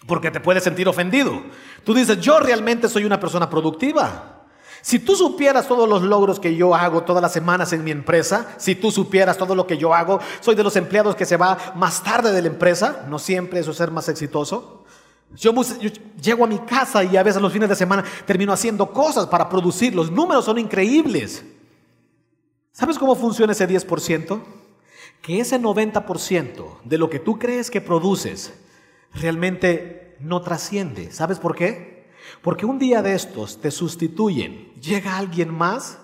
Porque te puedes sentir ofendido. Tú dices, yo realmente soy una persona productiva. Si tú supieras todos los logros que yo hago todas las semanas en mi empresa, si tú supieras todo lo que yo hago, soy de los empleados que se va más tarde de la empresa, no siempre eso es ser más exitoso. Yo, yo, llego a mi casa y a veces los fines de semana termino haciendo cosas para producir. Los números son increíbles. ¿Sabes cómo funciona ese 10%? Que ese 90% de lo que tú crees que produces realmente no trasciende. ¿Sabes por qué? Porque un día de estos te sustituyen, llega alguien más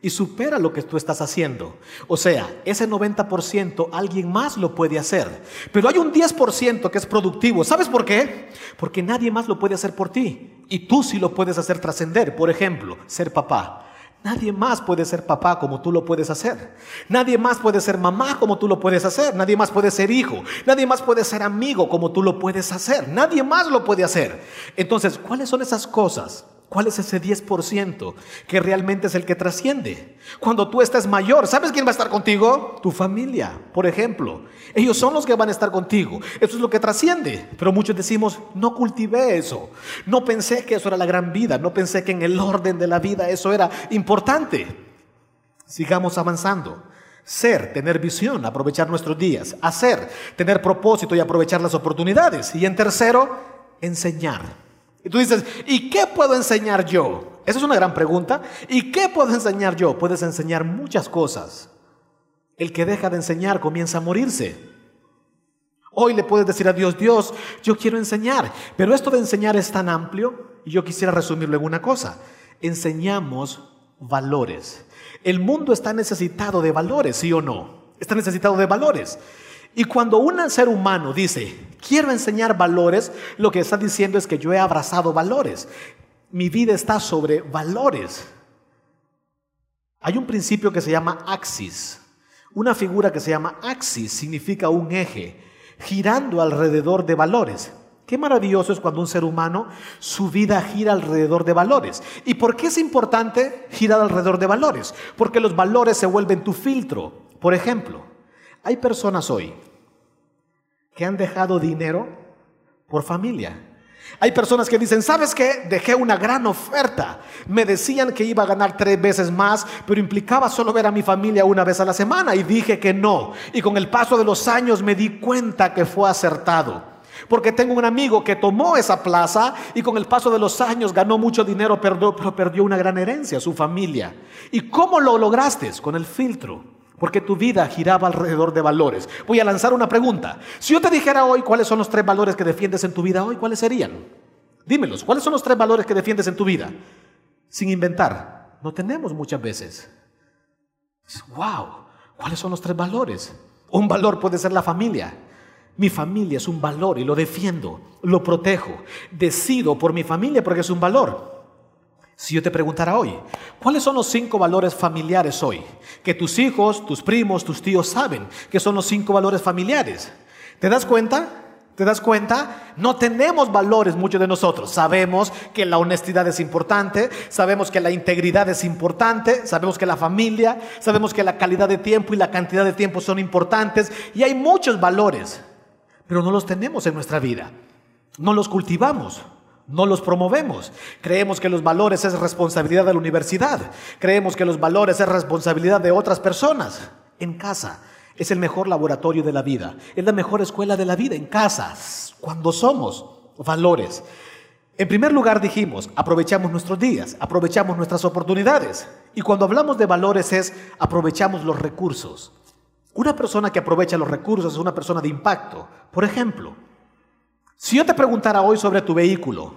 y supera lo que tú estás haciendo. O sea, ese 90% alguien más lo puede hacer. Pero hay un 10% que es productivo. ¿Sabes por qué? Porque nadie más lo puede hacer por ti. Y tú sí lo puedes hacer trascender. Por ejemplo, ser papá. Nadie más puede ser papá como tú lo puedes hacer. Nadie más puede ser mamá como tú lo puedes hacer. Nadie más puede ser hijo. Nadie más puede ser amigo como tú lo puedes hacer. Nadie más lo puede hacer. Entonces, ¿cuáles son esas cosas ¿Cuál es ese 10% que realmente es el que trasciende? Cuando tú estás mayor, ¿sabes quién va a estar contigo? Tu familia, por ejemplo. Ellos son los que van a estar contigo. Eso es lo que trasciende. Pero muchos decimos, no cultivé eso. No pensé que eso era la gran vida. No pensé que en el orden de la vida eso era importante. Sigamos avanzando. Ser, tener visión, aprovechar nuestros días. Hacer, tener propósito y aprovechar las oportunidades. Y en tercero, enseñar. Y tú dices, ¿y qué puedo enseñar yo? Esa es una gran pregunta. ¿Y qué puedo enseñar yo? Puedes enseñar muchas cosas. El que deja de enseñar comienza a morirse. Hoy le puedes decir a Dios, Dios, yo quiero enseñar, pero esto de enseñar es tan amplio y yo quisiera resumirlo en una cosa. Enseñamos valores. El mundo está necesitado de valores, ¿sí o no? Está necesitado de valores. Y cuando un ser humano dice, quiero enseñar valores, lo que está diciendo es que yo he abrazado valores. mi vida está sobre valores. Hay un principio que se llama axis. Una figura que se llama axis significa un eje girando alrededor de valores. Qué maravilloso es cuando un ser humano, su vida gira alrededor de valores. ¿Y por qué es importante girar alrededor de valores? Porque los valores se vuelven tu filtro. Por ejemplo, hay personas hoy que han dejado dinero por familia. Hay personas que dicen, ¿sabes qué? Dejé una gran oferta. Me decían que iba a ganar tres veces más, pero implicaba solo ver a mi familia una vez a la semana y dije que no. Y con el paso de los años me di cuenta que fue acertado. Porque tengo un amigo que tomó esa plaza y con el paso de los años ganó mucho dinero, pero perdió una gran herencia, su familia. ¿Y cómo lo lograste? Con el filtro porque tu vida giraba alrededor de valores. Voy a lanzar una pregunta. Si yo te dijera hoy cuáles son los tres valores que defiendes en tu vida hoy, ¿cuáles serían? Dímelos, ¿cuáles son los tres valores que defiendes en tu vida? Sin inventar. No tenemos muchas veces. ¡Wow! ¿Cuáles son los tres valores? Un valor puede ser la familia. Mi familia es un valor y lo defiendo, lo protejo. Decido por mi familia porque es un valor. Si yo te preguntara hoy, ¿cuáles son los cinco valores familiares hoy? Que tus hijos, tus primos, tus tíos saben que son los cinco valores familiares. ¿Te das cuenta? ¿Te das cuenta? No tenemos valores muchos de nosotros. Sabemos que la honestidad es importante, sabemos que la integridad es importante, sabemos que la familia, sabemos que la calidad de tiempo y la cantidad de tiempo son importantes y hay muchos valores, pero no los tenemos en nuestra vida. No los cultivamos no los promovemos. Creemos que los valores es responsabilidad de la universidad. Creemos que los valores es responsabilidad de otras personas. En casa es el mejor laboratorio de la vida. Es la mejor escuela de la vida. En casa, cuando somos valores. En primer lugar dijimos, aprovechamos nuestros días, aprovechamos nuestras oportunidades. Y cuando hablamos de valores es, aprovechamos los recursos. Una persona que aprovecha los recursos es una persona de impacto. Por ejemplo, si yo te preguntara hoy sobre tu vehículo,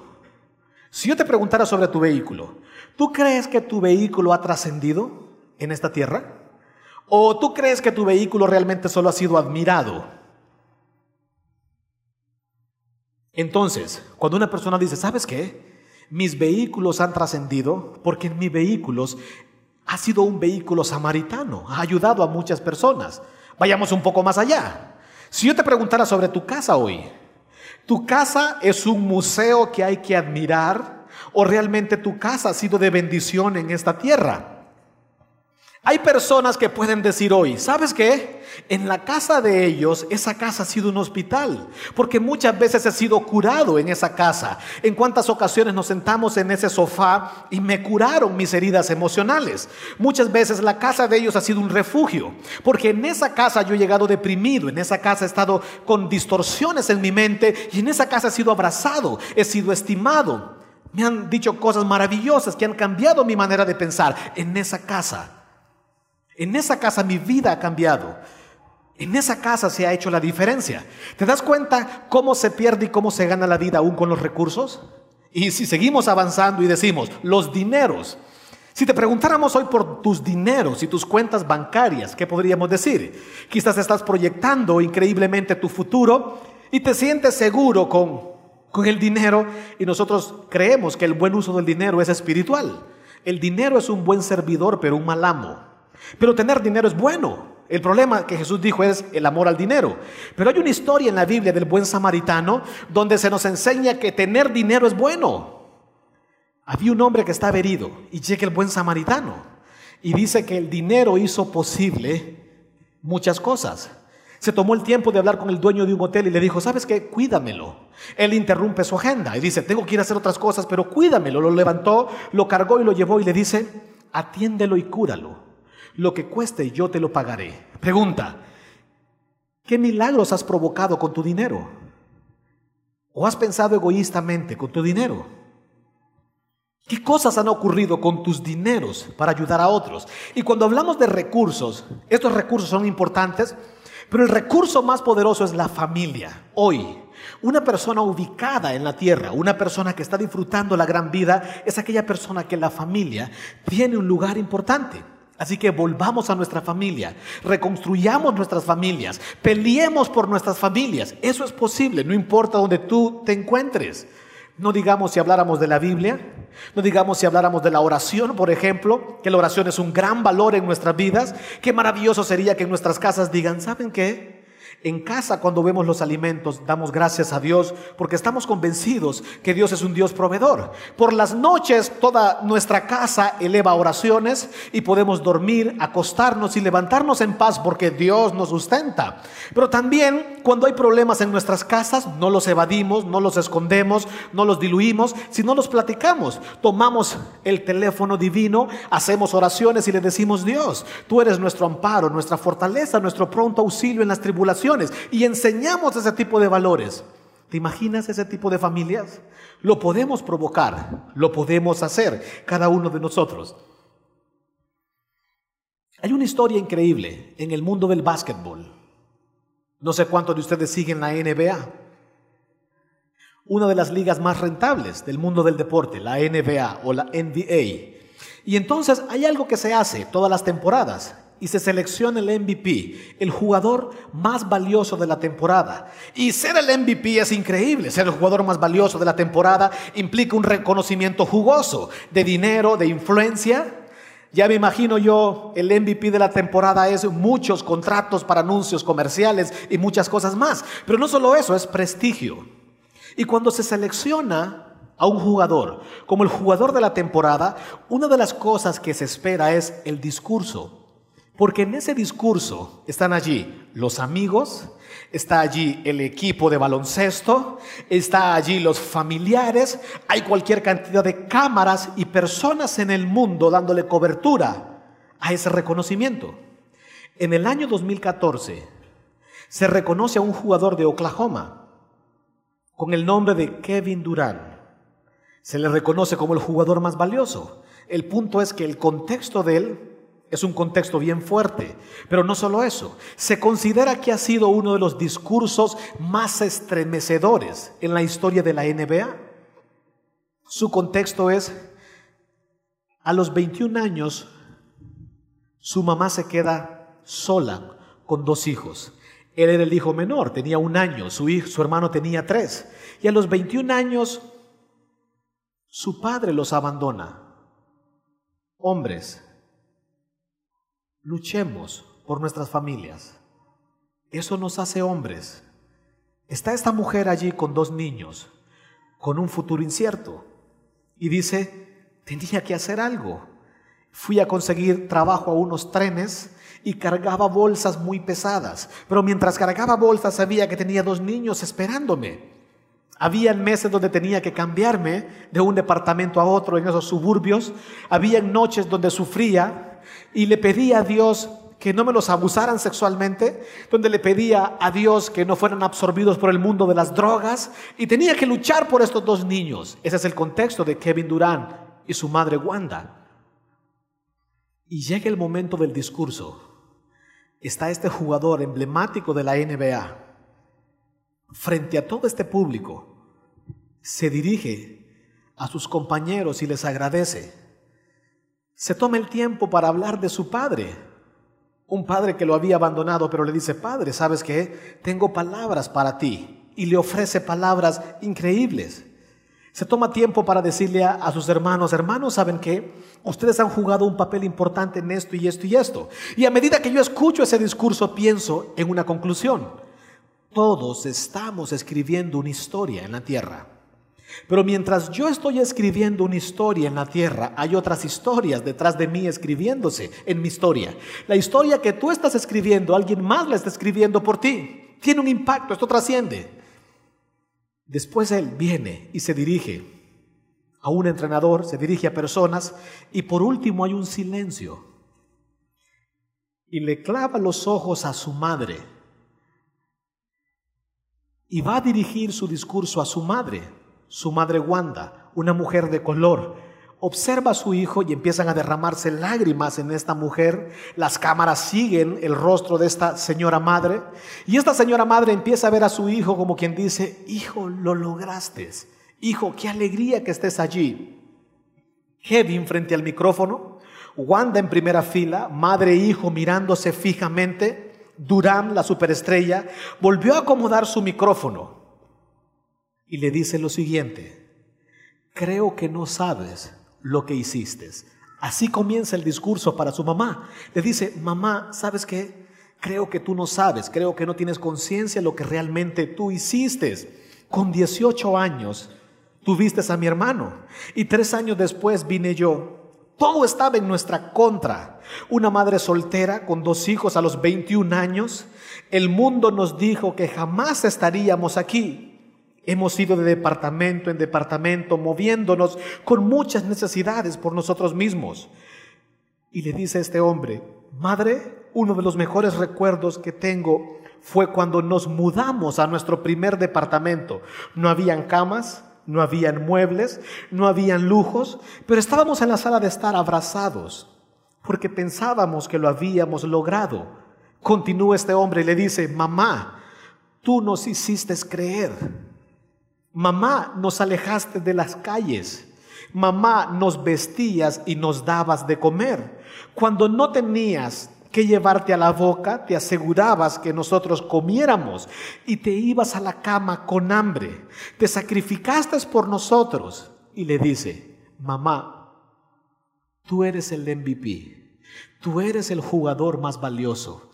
si yo te preguntara sobre tu vehículo, ¿tú crees que tu vehículo ha trascendido en esta tierra? ¿O tú crees que tu vehículo realmente solo ha sido admirado? Entonces, cuando una persona dice, ¿sabes qué? Mis vehículos han trascendido porque en mis vehículos ha sido un vehículo samaritano, ha ayudado a muchas personas. Vayamos un poco más allá. Si yo te preguntara sobre tu casa hoy, ¿Tu casa es un museo que hay que admirar o realmente tu casa ha sido de bendición en esta tierra? Hay personas que pueden decir hoy, ¿sabes qué? En la casa de ellos, esa casa ha sido un hospital, porque muchas veces he sido curado en esa casa. En cuántas ocasiones nos sentamos en ese sofá y me curaron mis heridas emocionales. Muchas veces la casa de ellos ha sido un refugio, porque en esa casa yo he llegado deprimido, en esa casa he estado con distorsiones en mi mente y en esa casa he sido abrazado, he sido estimado. Me han dicho cosas maravillosas que han cambiado mi manera de pensar en esa casa. En esa casa mi vida ha cambiado. En esa casa se ha hecho la diferencia. ¿Te das cuenta cómo se pierde y cómo se gana la vida aún con los recursos? Y si seguimos avanzando y decimos, los dineros, si te preguntáramos hoy por tus dineros y tus cuentas bancarias, ¿qué podríamos decir? Quizás estás proyectando increíblemente tu futuro y te sientes seguro con, con el dinero y nosotros creemos que el buen uso del dinero es espiritual. El dinero es un buen servidor, pero un mal amo. Pero tener dinero es bueno. El problema que Jesús dijo es el amor al dinero. Pero hay una historia en la Biblia del buen samaritano donde se nos enseña que tener dinero es bueno. Había un hombre que estaba herido y llega el buen samaritano y dice que el dinero hizo posible muchas cosas. Se tomó el tiempo de hablar con el dueño de un hotel y le dijo, ¿sabes qué? Cuídamelo. Él interrumpe su agenda y dice, tengo que ir a hacer otras cosas, pero cuídamelo. Lo levantó, lo cargó y lo llevó y le dice, atiéndelo y cúralo lo que cueste yo te lo pagaré. Pregunta, ¿qué milagros has provocado con tu dinero? ¿O has pensado egoístamente con tu dinero? ¿Qué cosas han ocurrido con tus dineros para ayudar a otros? Y cuando hablamos de recursos, estos recursos son importantes, pero el recurso más poderoso es la familia. Hoy, una persona ubicada en la tierra, una persona que está disfrutando la gran vida, es aquella persona que la familia tiene un lugar importante. Así que volvamos a nuestra familia, reconstruyamos nuestras familias, peleemos por nuestras familias. Eso es posible, no importa donde tú te encuentres. No digamos si habláramos de la Biblia, No digamos si habláramos de la oración, por ejemplo, que la oración es un gran valor en nuestras vidas. Qué maravilloso sería que en nuestras casas digan, ¿saben qué? En casa, cuando vemos los alimentos, damos gracias a Dios porque estamos convencidos que Dios es un Dios proveedor. Por las noches, toda nuestra casa eleva oraciones y podemos dormir, acostarnos y levantarnos en paz porque Dios nos sustenta. Pero también, cuando hay problemas en nuestras casas, no los evadimos, no los escondemos, no los diluimos, sino los platicamos. Tomamos el teléfono divino, hacemos oraciones y le decimos, Dios, tú eres nuestro amparo, nuestra fortaleza, nuestro pronto auxilio en las tribulaciones y enseñamos ese tipo de valores. ¿Te imaginas ese tipo de familias? Lo podemos provocar, lo podemos hacer, cada uno de nosotros. Hay una historia increíble en el mundo del básquetbol. No sé cuántos de ustedes siguen la NBA. Una de las ligas más rentables del mundo del deporte, la NBA o la NBA. Y entonces hay algo que se hace todas las temporadas y se selecciona el MVP, el jugador más valioso de la temporada. Y ser el MVP es increíble. Ser el jugador más valioso de la temporada implica un reconocimiento jugoso de dinero, de influencia. Ya me imagino yo, el MVP de la temporada es muchos contratos para anuncios comerciales y muchas cosas más. Pero no solo eso, es prestigio. Y cuando se selecciona a un jugador como el jugador de la temporada, una de las cosas que se espera es el discurso. Porque en ese discurso están allí los amigos, está allí el equipo de baloncesto, está allí los familiares, hay cualquier cantidad de cámaras y personas en el mundo dándole cobertura a ese reconocimiento. En el año 2014 se reconoce a un jugador de Oklahoma con el nombre de Kevin Durant. Se le reconoce como el jugador más valioso. El punto es que el contexto de él es un contexto bien fuerte, pero no solo eso, se considera que ha sido uno de los discursos más estremecedores en la historia de la NBA. Su contexto es, a los 21 años, su mamá se queda sola con dos hijos. Él era el hijo menor, tenía un año, su, su hermano tenía tres. Y a los 21 años, su padre los abandona. Hombres, Luchemos por nuestras familias. Eso nos hace hombres. Está esta mujer allí con dos niños, con un futuro incierto, y dice, tenía que hacer algo. Fui a conseguir trabajo a unos trenes y cargaba bolsas muy pesadas, pero mientras cargaba bolsas sabía que tenía dos niños esperándome. Había meses donde tenía que cambiarme de un departamento a otro en esos suburbios. Había noches donde sufría y le pedía a Dios que no me los abusaran sexualmente, donde le pedía a Dios que no fueran absorbidos por el mundo de las drogas y tenía que luchar por estos dos niños. Ese es el contexto de Kevin Durant y su madre Wanda. Y llega el momento del discurso. Está este jugador emblemático de la NBA frente a todo este público. Se dirige a sus compañeros y les agradece se toma el tiempo para hablar de su padre. Un padre que lo había abandonado, pero le dice, Padre, ¿sabes qué? Tengo palabras para ti. Y le ofrece palabras increíbles. Se toma tiempo para decirle a, sus hermanos, hermanos, ¿saben qué? Ustedes han jugado un papel importante en esto y esto y esto. Y a medida que yo escucho ese discurso, pienso en una conclusión. Todos estamos escribiendo una historia en la tierra. Pero mientras yo estoy escribiendo una historia en la tierra, hay otras historias detrás de mí escribiéndose en mi historia. La historia que tú estás escribiendo, alguien más la está escribiendo por ti. Tiene un impacto, esto trasciende. Después él viene y se dirige a un entrenador, se dirige a personas y por último hay un silencio. Y le clava los ojos a su madre. Y va a dirigir su discurso a su madre su madre Wanda, una mujer de color, observa a su hijo y empiezan a derramarse lágrimas en esta mujer. Las cámaras siguen el rostro de esta señora madre. Y esta señora madre empieza a ver a su hijo como quien dice, hijo, lo lograste. Hijo, qué alegría que estés allí. Kevin frente al micrófono, Wanda en primera fila, madre e hijo mirándose fijamente. Durán, la superestrella, volvió a acomodar su micrófono y le dice lo siguiente, creo que no sabes lo que hiciste. Así comienza el discurso para su mamá. Le dice, mamá, ¿sabes qué? Creo que tú no sabes, creo que no tienes conciencia de lo que realmente tú hiciste. Con 18 años tuviste a mi hermano y tres años después vine yo. Todo estaba en nuestra contra. Una madre soltera con dos hijos a los 21 años. El mundo nos dijo que jamás estaríamos aquí. Hemos ido de departamento en departamento moviéndonos con muchas necesidades por nosotros mismos. Y le dice este hombre, madre, uno de los mejores recuerdos que tengo fue cuando nos mudamos a nuestro primer departamento. No habían camas, no habían muebles, no habían lujos, pero estábamos en la sala de estar abrazados porque pensábamos que lo habíamos logrado. Continúa este hombre y le dice, mamá, tú nos hiciste creer. Mamá, nos alejaste de las calles. Mamá, nos vestías y nos dabas de comer. Cuando no tenías que llevarte a la boca, te asegurabas que nosotros comiéramos y te ibas a la cama con hambre. Te sacrificaste por nosotros. Y le dice, mamá, tú eres el MVP, tú eres el jugador más valioso.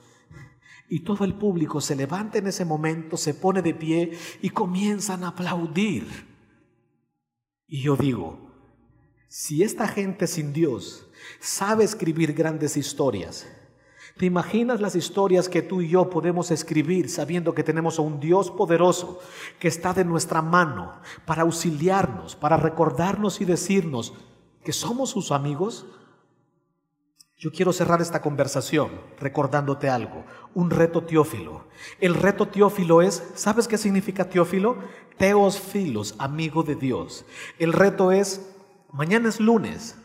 Y todo el público se levanta en ese momento, se pone de pie y comienzan a aplaudir. Y yo digo, si esta gente sin Dios sabe escribir grandes historias, ¿Te imaginas las historias que tú y yo podemos escribir sabiendo que tenemos a un Dios poderoso que está de nuestra mano para auxiliarnos, para recordarnos y decirnos que somos sus amigos? Yo quiero cerrar esta conversación recordándote algo, un reto teófilo. El reto teófilo es, ¿sabes qué significa teófilo? Teos filos, amigo de Dios. El reto es, mañana es lunes,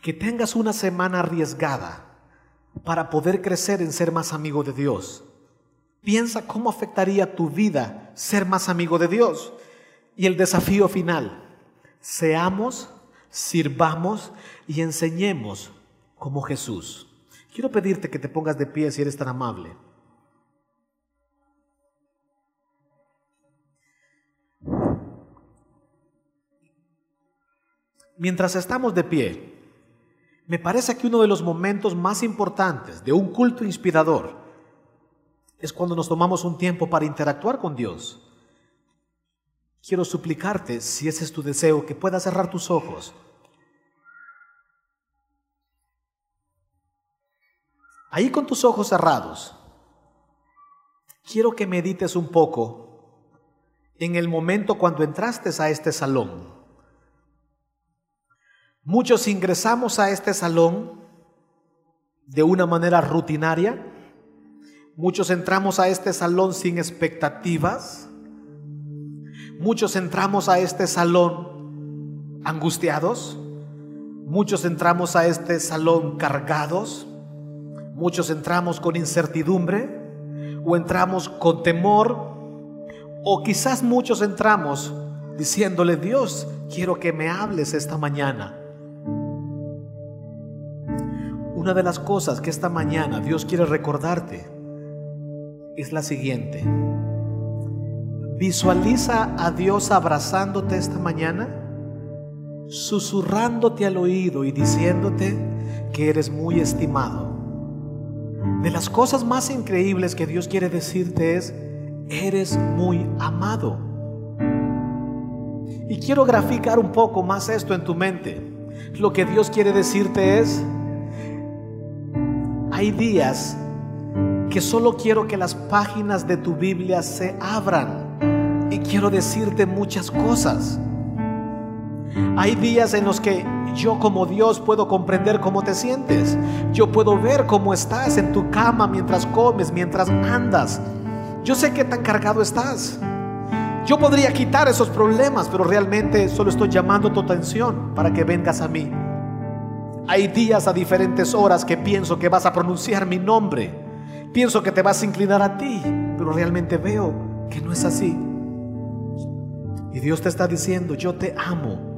que tengas una semana arriesgada para poder crecer en ser más amigo de Dios. Piensa cómo afectaría tu vida ser más amigo de Dios. Y el desafío final, seamos, sirvamos y enseñemos como Jesús. Quiero pedirte que te pongas de pie si eres tan amable. Mientras estamos de pie, me parece que uno de los momentos más importantes de un culto inspirador es cuando nos tomamos un tiempo para interactuar con Dios. Quiero suplicarte, si ese es tu deseo, que puedas cerrar tus ojos. Ahí con tus ojos cerrados, quiero que medites un poco en el momento cuando entraste a este salón. Muchos ingresamos a este salón de una manera rutinaria. Muchos entramos a este salón sin expectativas. Muchos entramos a este salón angustiados. Muchos entramos a este salón cargados. Muchos entramos con incertidumbre o entramos con temor. O quizás muchos entramos diciéndole, Dios, quiero que me hables esta mañana. Una de las cosas que esta mañana Dios quiere recordarte es la siguiente. Visualiza a Dios abrazándote esta mañana, susurrándote al oído y diciéndote que eres muy estimado. De las cosas más increíbles que Dios quiere decirte es, eres muy amado. Y quiero graficar un poco más esto en tu mente. Lo que Dios quiere decirte es, hay días que solo quiero que las páginas de tu Biblia se abran y quiero decirte muchas cosas. Hay días en los que yo como Dios puedo comprender cómo te sientes. Yo puedo ver cómo estás en tu cama mientras comes, mientras andas. Yo sé que tan cargado estás. Yo podría quitar esos problemas, pero realmente solo estoy llamando tu atención para que vengas a mí. Hay días a diferentes horas que pienso que vas a pronunciar mi nombre. Pienso que te vas a inclinar a ti, pero realmente veo que no es así. Y Dios te está diciendo, yo te amo,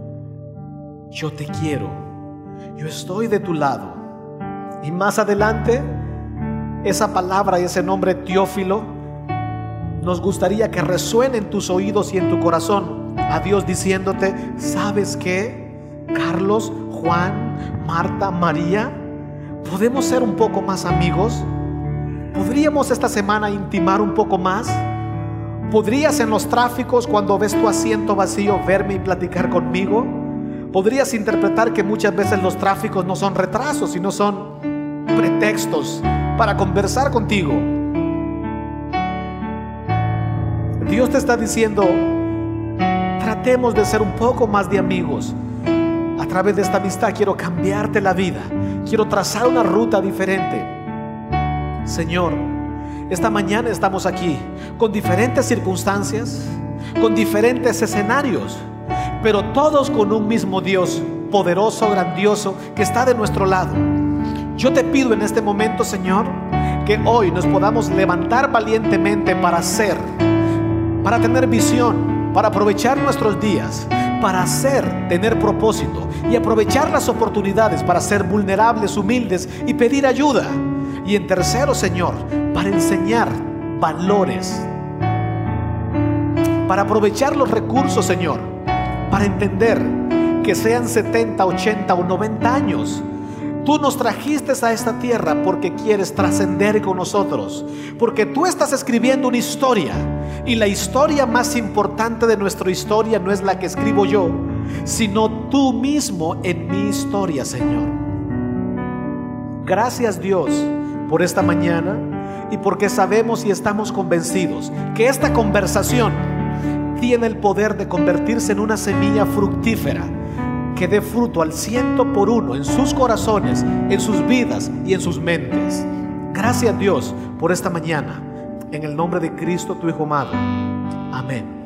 yo te quiero, yo estoy de tu lado. Y más adelante, esa palabra y ese nombre Teófilo nos gustaría que resuene en tus oídos y en tu corazón a Dios diciéndote, ¿sabes qué? Carlos, Juan, Marta, María, ¿podemos ser un poco más amigos? ¿Podríamos esta semana intimar un poco más? ¿Podrías en los tráficos cuando ves tu asiento vacío verme y platicar conmigo? ¿Podrías interpretar que muchas veces los tráficos no son retrasos, sino son pretextos para conversar contigo? Dios te está diciendo, tratemos de ser un poco más de amigos. A través de esta amistad quiero cambiarte la vida. Quiero trazar una ruta diferente. Señor, esta mañana estamos aquí con diferentes circunstancias, con diferentes escenarios, pero todos con un mismo Dios poderoso, grandioso, que está de nuestro lado. Yo te pido en este momento, Señor, que hoy nos podamos levantar valientemente para hacer, para tener visión, para aprovechar nuestros días, para hacer, tener propósito y aprovechar las oportunidades para ser vulnerables, humildes y pedir ayuda. Y en tercero, Señor, para enseñar valores, para aprovechar los recursos, Señor, para entender que sean 70, 80 o 90 años. Tú nos trajiste a esta tierra porque quieres trascender con nosotros, porque tú estás escribiendo una historia y la historia más importante de nuestra historia no es la que escribo yo, sino tú mismo en mi historia, Señor. Gracias Dios por esta mañana y porque sabemos y estamos convencidos que esta conversación tiene el poder de convertirse en una semilla fructífera que dé fruto al ciento por uno en sus corazones, en sus vidas y en sus mentes. Gracias Dios por esta mañana. En el nombre de Cristo, tu Hijo amado. Amén.